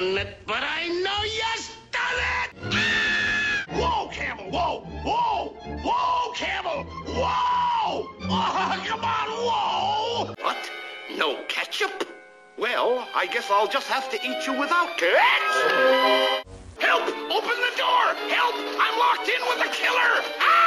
done it, but I know you've done it! Whoa, Camel! Whoa! Whoa! Whoa, Camel! Whoa! Oh, come on, whoa! What? No ketchup? Well, I guess I'll just have to eat you without ketchup! Help! Open the door! Help! I'm locked in with a killer! Ah!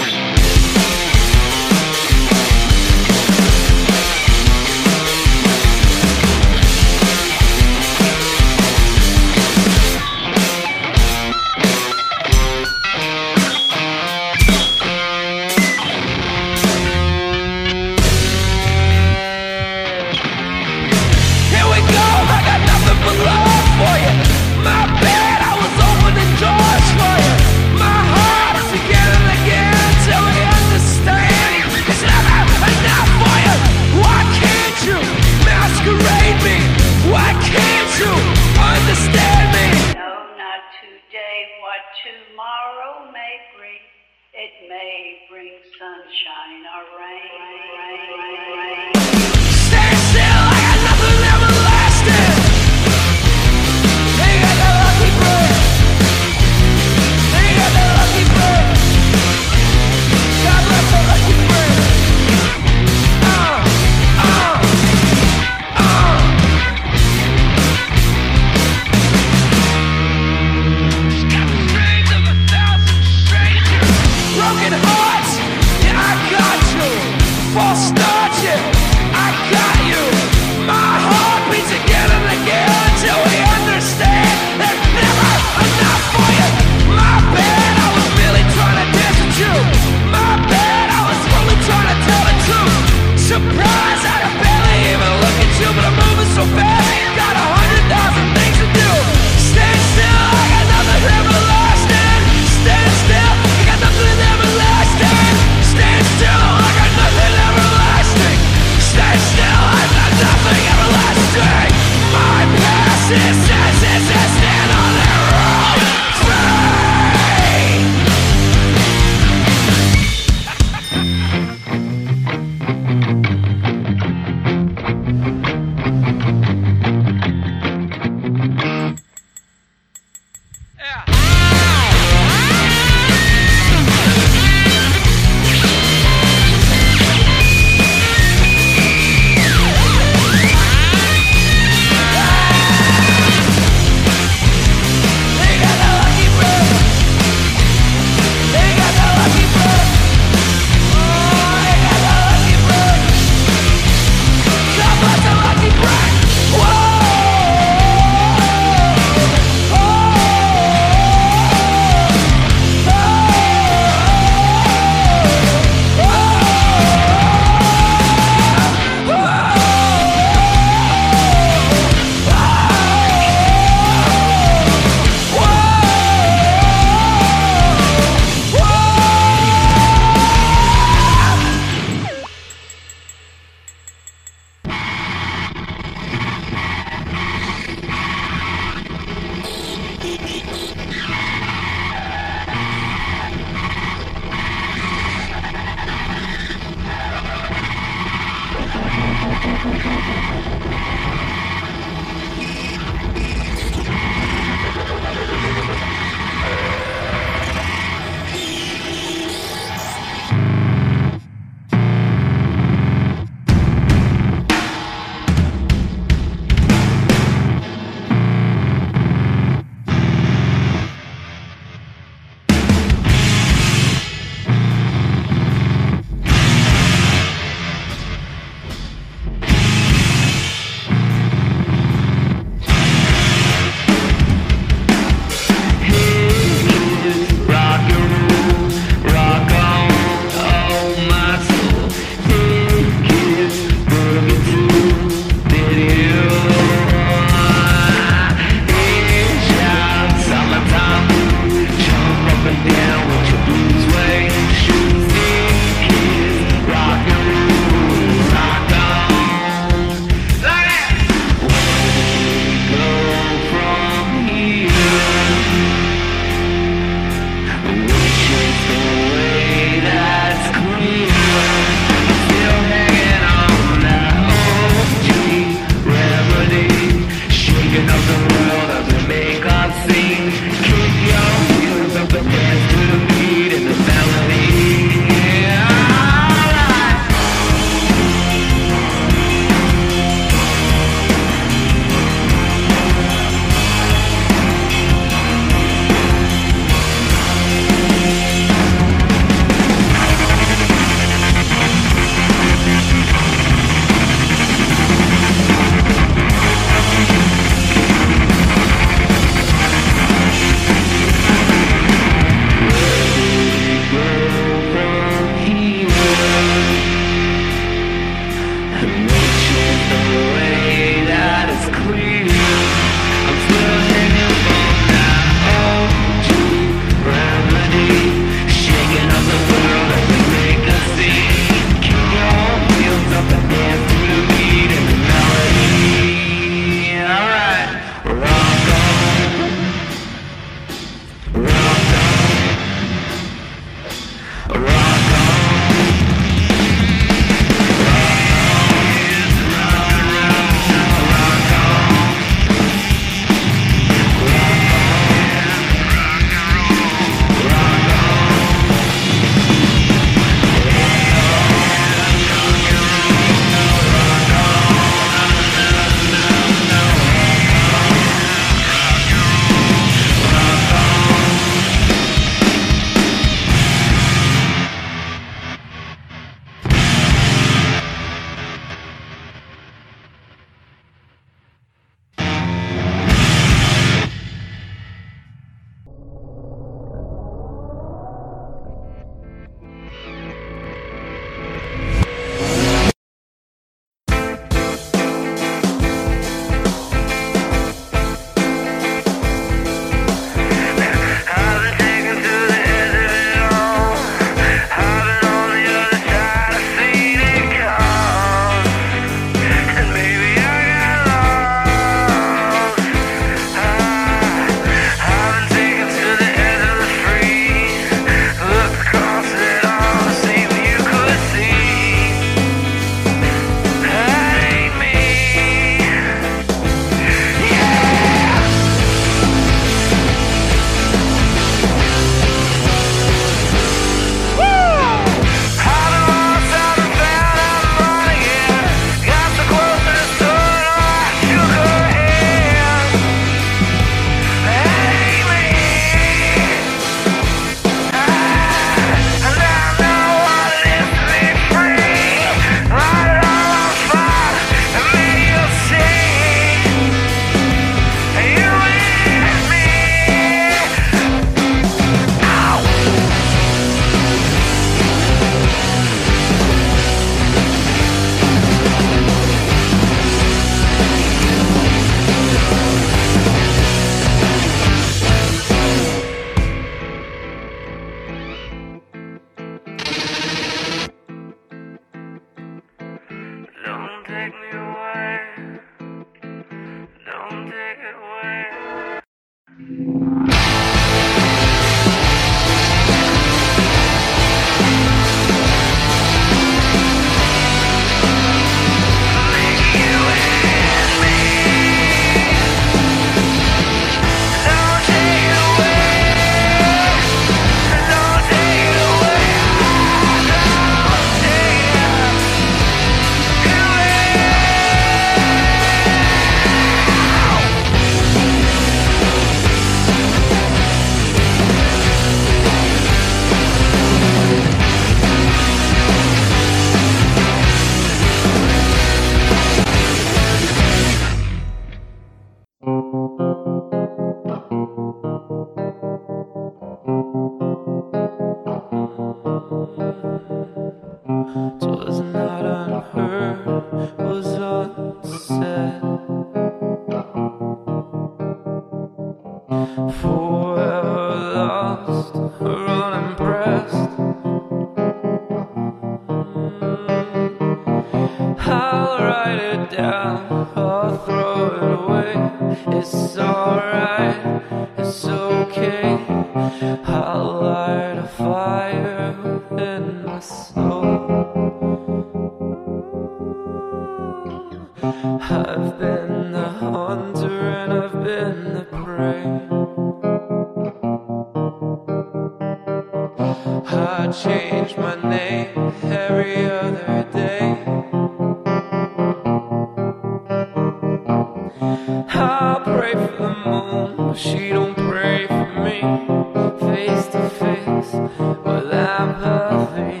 face to face. with apathy,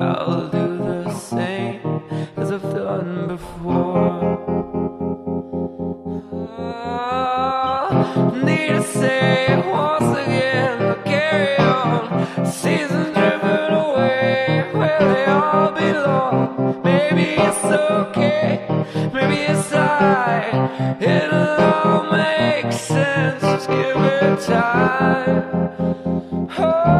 I'll do the same as I've done before. I need to say it once again, but carry on. Seasons driven away where they all belong. Maybe it's okay right. It'll all make sense. Just give it time. Oh.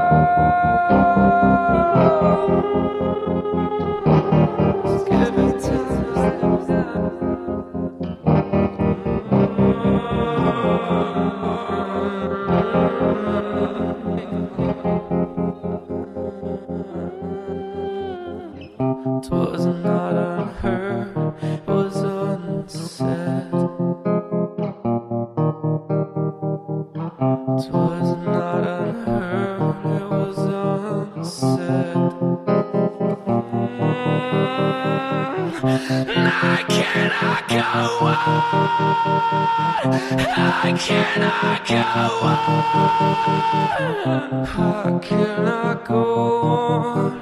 I cannot go on. I cannot go on.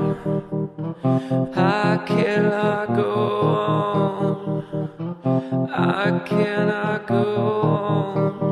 I cannot go on. I cannot go on.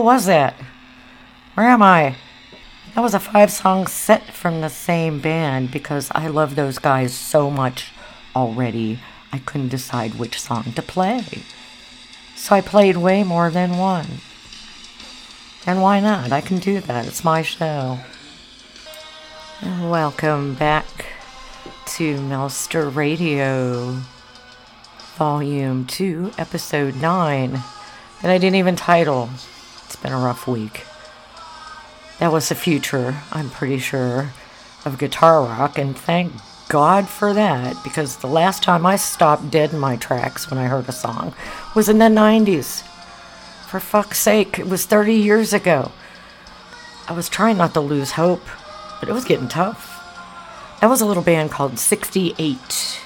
Hell was that? Where am I? That was a five song set from the same band because I love those guys so much already. I couldn't decide which song to play. So I played way more than one. And why not? I can do that. It's my show. Welcome back to Melster Radio. Volume 2, Episode 9, that I didn't even title. Been a rough week. That was the future, I'm pretty sure, of guitar rock, and thank God for that, because the last time I stopped dead in my tracks when I heard a song was in the 90s. For fuck's sake, it was 30 years ago. I was trying not to lose hope, but it was getting tough. That was a little band called 68.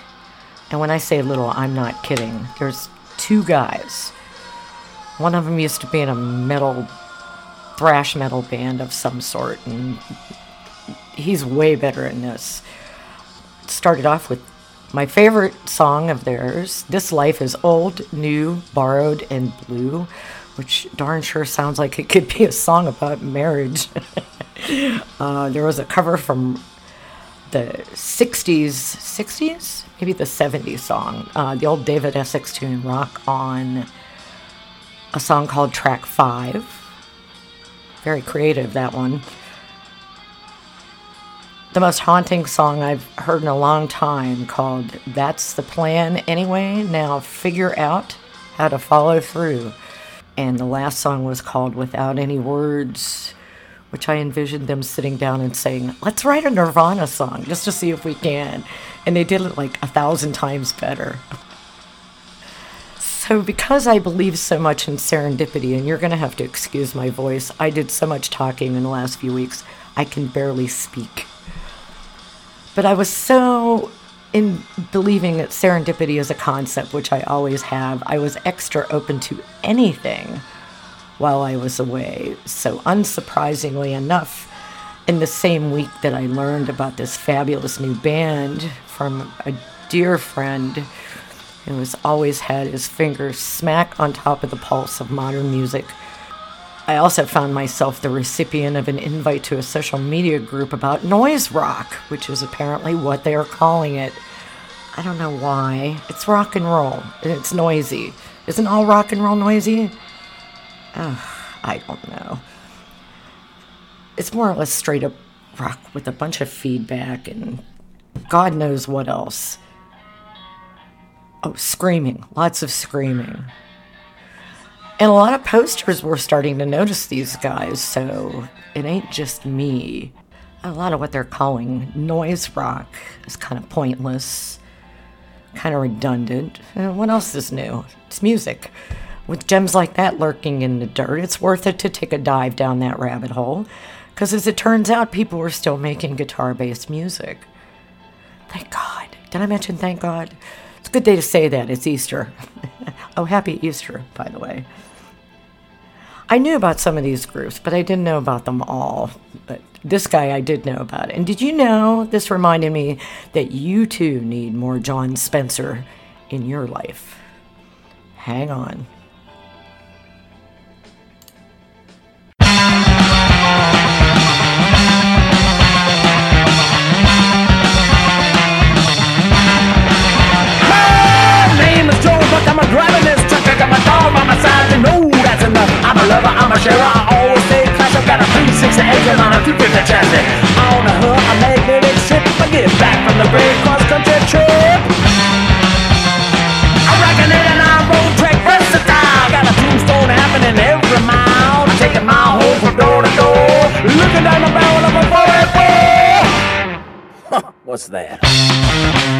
And when I say little, I'm not kidding. There's two guys. One of them used to be in a metal, thrash metal band of some sort, and he's way better in this. Started off with my favorite song of theirs This Life is Old, New, Borrowed, and Blue, which darn sure sounds like it could be a song about marriage. uh, there was a cover from the 60s 60s maybe the 70s song uh, the old david essex tune rock on a song called track 5 very creative that one the most haunting song i've heard in a long time called that's the plan anyway now figure out how to follow through and the last song was called without any words which I envisioned them sitting down and saying, let's write a Nirvana song just to see if we can. And they did it like a thousand times better. So, because I believe so much in serendipity, and you're going to have to excuse my voice, I did so much talking in the last few weeks, I can barely speak. But I was so in believing that serendipity is a concept, which I always have, I was extra open to anything while I was away. So, unsurprisingly enough, in the same week that I learned about this fabulous new band from a dear friend who has always had his finger smack on top of the pulse of modern music, I also found myself the recipient of an invite to a social media group about noise rock, which is apparently what they are calling it. I don't know why. It's rock and roll, and it's noisy. Isn't all rock and roll noisy? I don't know. It's more or less straight up rock with a bunch of feedback and God knows what else. Oh, screaming. Lots of screaming. And a lot of posters were starting to notice these guys, so it ain't just me. A lot of what they're calling noise rock is kind of pointless, kind of redundant. Uh, What else is new? It's music. With gems like that lurking in the dirt, it's worth it to take a dive down that rabbit hole. Because as it turns out, people were still making guitar based music. Thank God. Did I mention thank God? Good day to say that. It's Easter. oh, happy Easter, by the way. I knew about some of these groups, but I didn't know about them all. But this guy I did know about. And did you know this reminded me that you too need more Jon Spencer in your life? Hang on. What's that?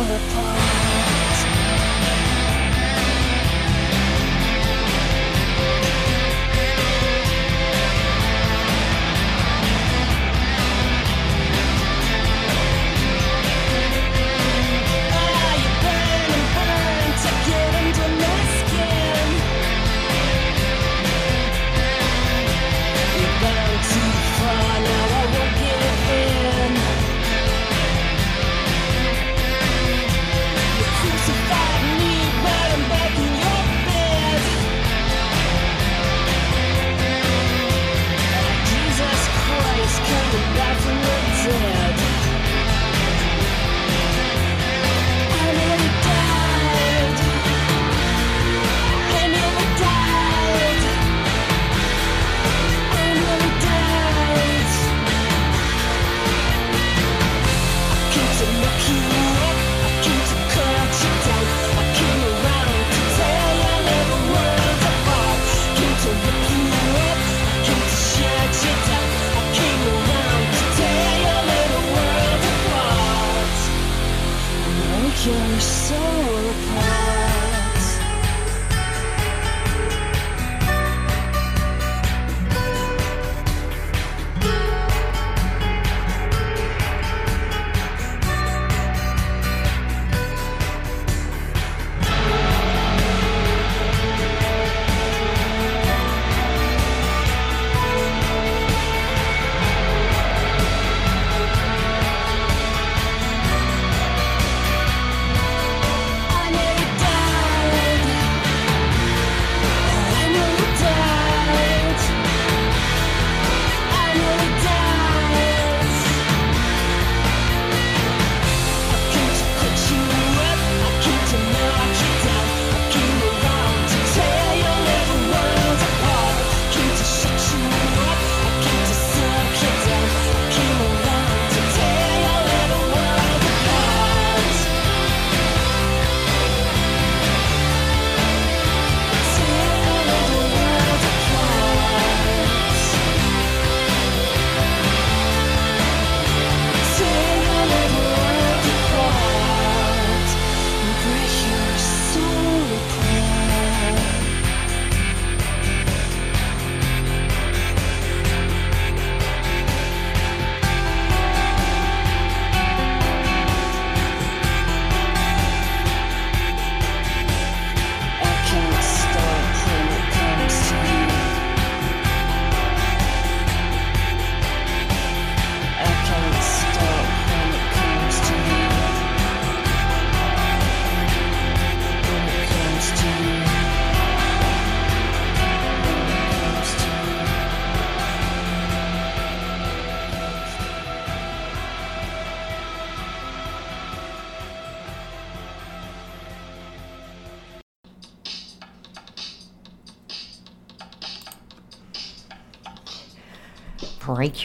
all the time.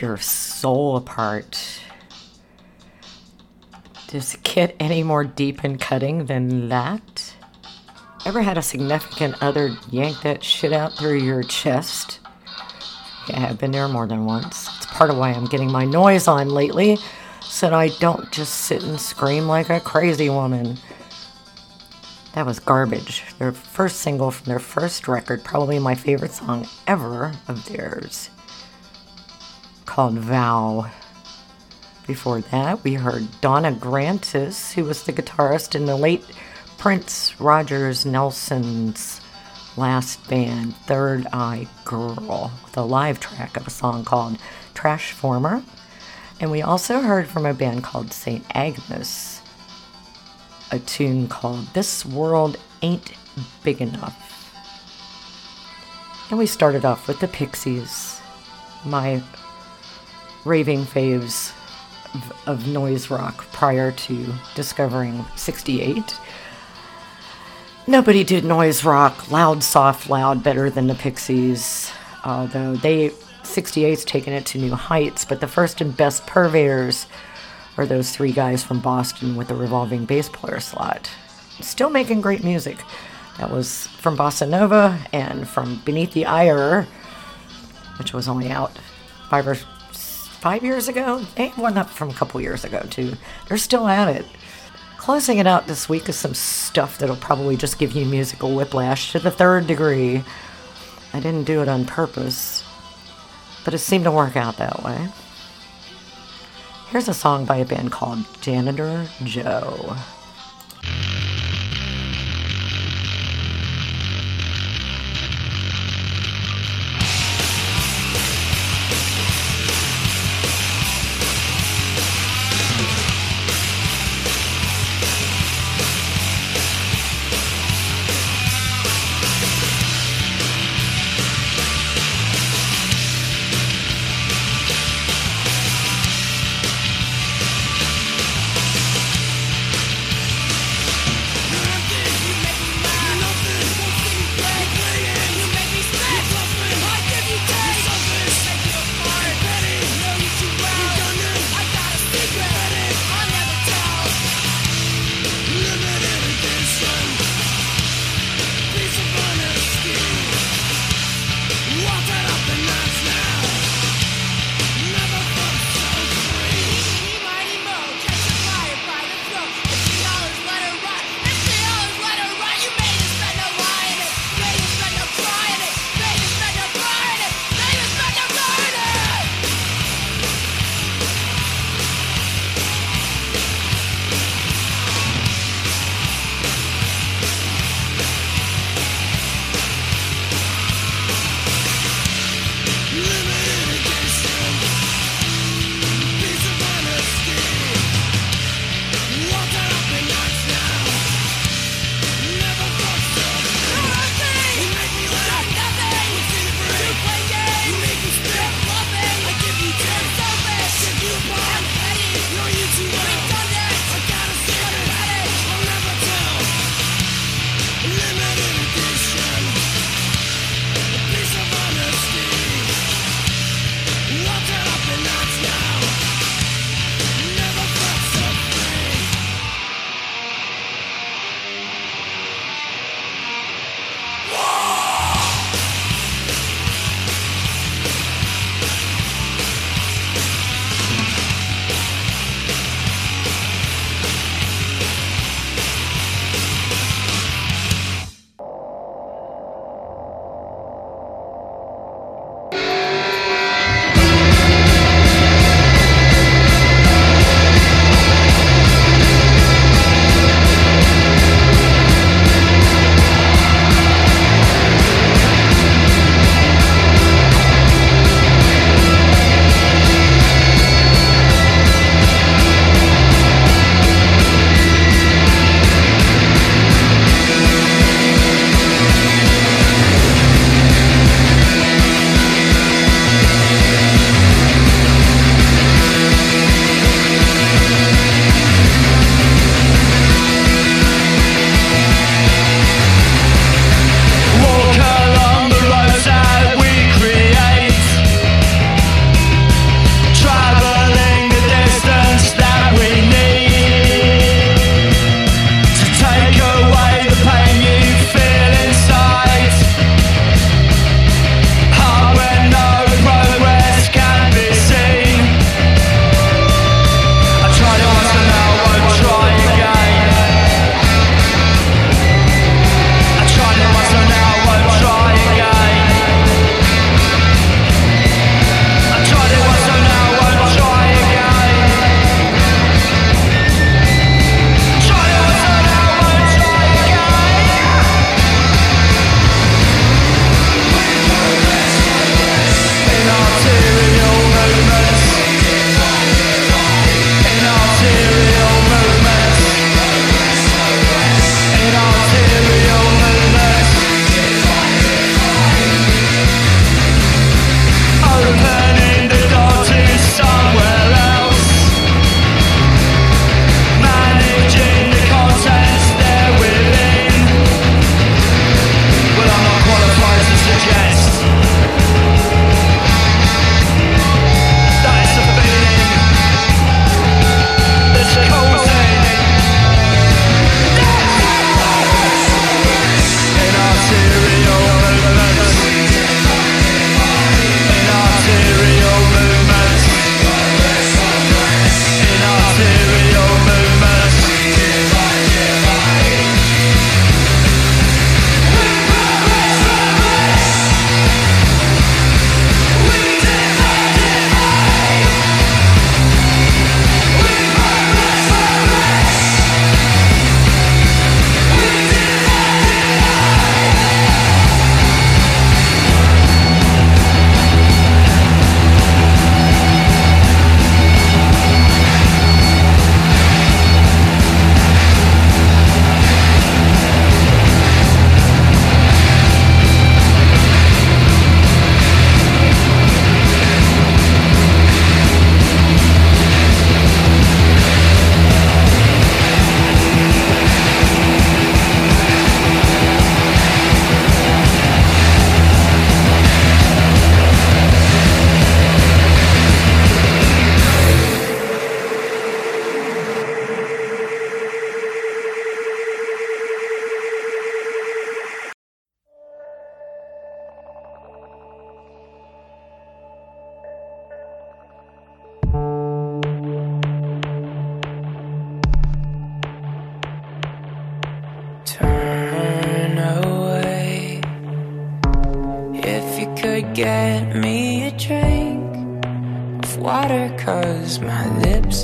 your soul apart. Does it get any more deep and cutting than that? Ever had a significant other yank that shit out through your chest? Yeah, I've been there more than once. It's part of why I'm getting my noise on lately, so I don't just sit and scream like a crazy woman. That was Garbage, their first single from their first record, probably my favorite song ever of theirs called Vow. Before that, we heard Donna Grantis, who was the guitarist in the late Prince Rogers Nelson's last band, Third Eye Girl, with a live track of a song called Trash Former. And we also heard from a band called St. Agnes a tune called This World Ain't Big Enough. And we started off with the Pixies, my raving faves of, of noise rock prior to discovering 68. Nobody did noise rock, loud, soft, loud, better than the Pixies, although they 68's taken it to new heights. But the first and best purveyors are those three guys from Boston with the revolving bass player slot, still making great music. That was from Bossa Nova and from Beneath the Eyrie, which was only out five or five years ago. They one up from a couple years ago too. They're still at it. Closing it out this week is some stuff that'll probably just give you musical whiplash to the third degree. I didn't do it on purpose, but it seemed to work out that way. Here's a song by a band called Janitor Joe.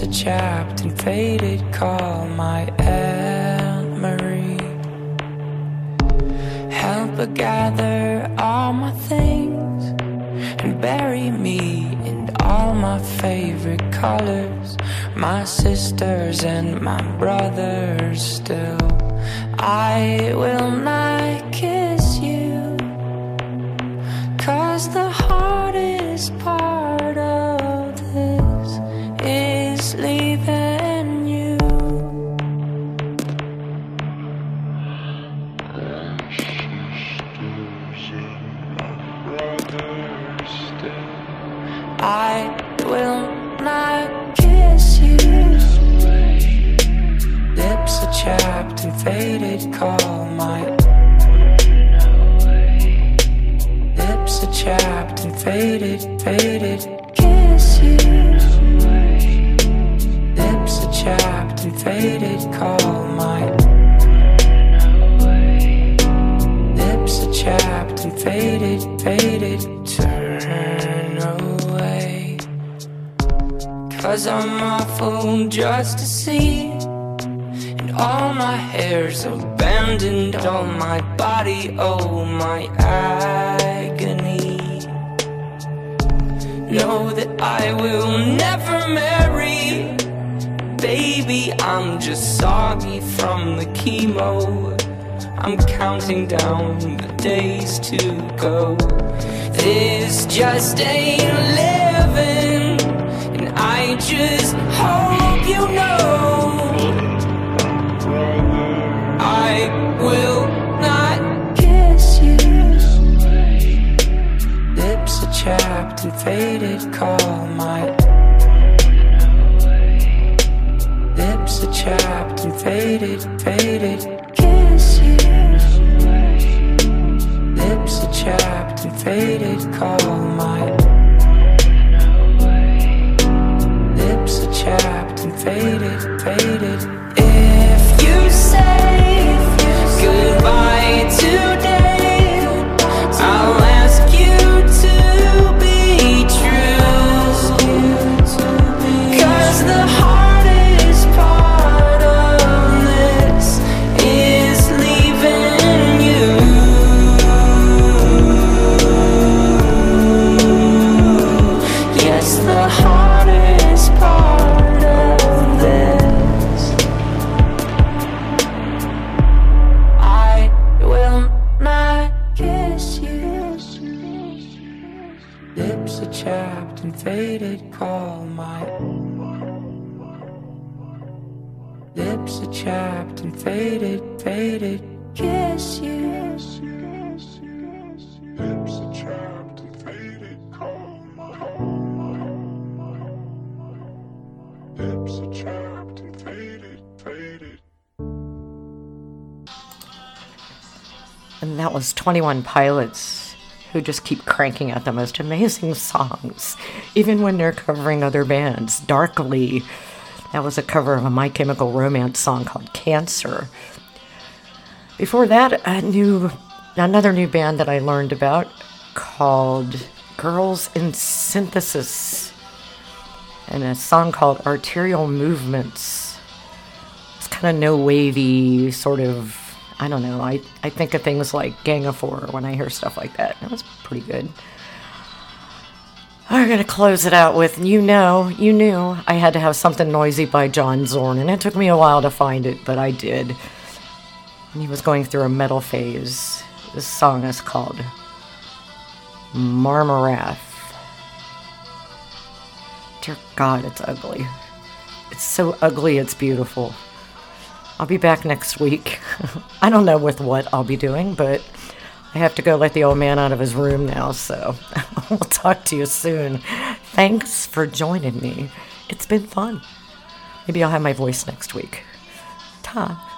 Are chapped and faded. Call my Marie. Help her gather all my things and bury me in all my favorite colors. My sisters and my brothers still. I will not kiss faded. Call my lips are chapped and faded, faded. Kiss you. Lips are chapped and faded. Call my lips are chapped and faded, faded. Turn away. Cause I'm awful just to see. All my hair's abandoned, all my body, oh my agony. Know that I will never marry. Baby, I'm just soggy from the chemo. I'm counting down the days to go. This just ain't living, and I just hope you know. Will not kiss you. Lips are chapped and faded. Call my lips are chapped and faded, faded. Kiss you. Lips are chapped and faded. Call my lips are chapped and faded, faded. 21 Pilots who just keep cranking out the most amazing songs, even when they're covering other bands. Darkly, that was a cover of a My Chemical Romance song called Cancer. Before that, a new, another new band that I learned about called Girls in Synthesis, and a song called Arterial Movements. It's kind of no wavy, sort of. I don't know. I, I think of things like Gang of Four when I hear stuff like that. That was pretty good. We're gonna close it out with "You Know, You Knew." I had to have something noisy by John Zorn, and it took me a while to find it, but I did. And he was going through a metal phase. This song is called Marmarath. Dear God, it's ugly. It's so ugly, it's beautiful. I'll be back next week. I don't know with what I'll be doing, but I have to go let the old man out of his room now, so we'll talk to you soon. Thanks for joining me. It's been fun. Maybe I'll have my voice next week. Ta.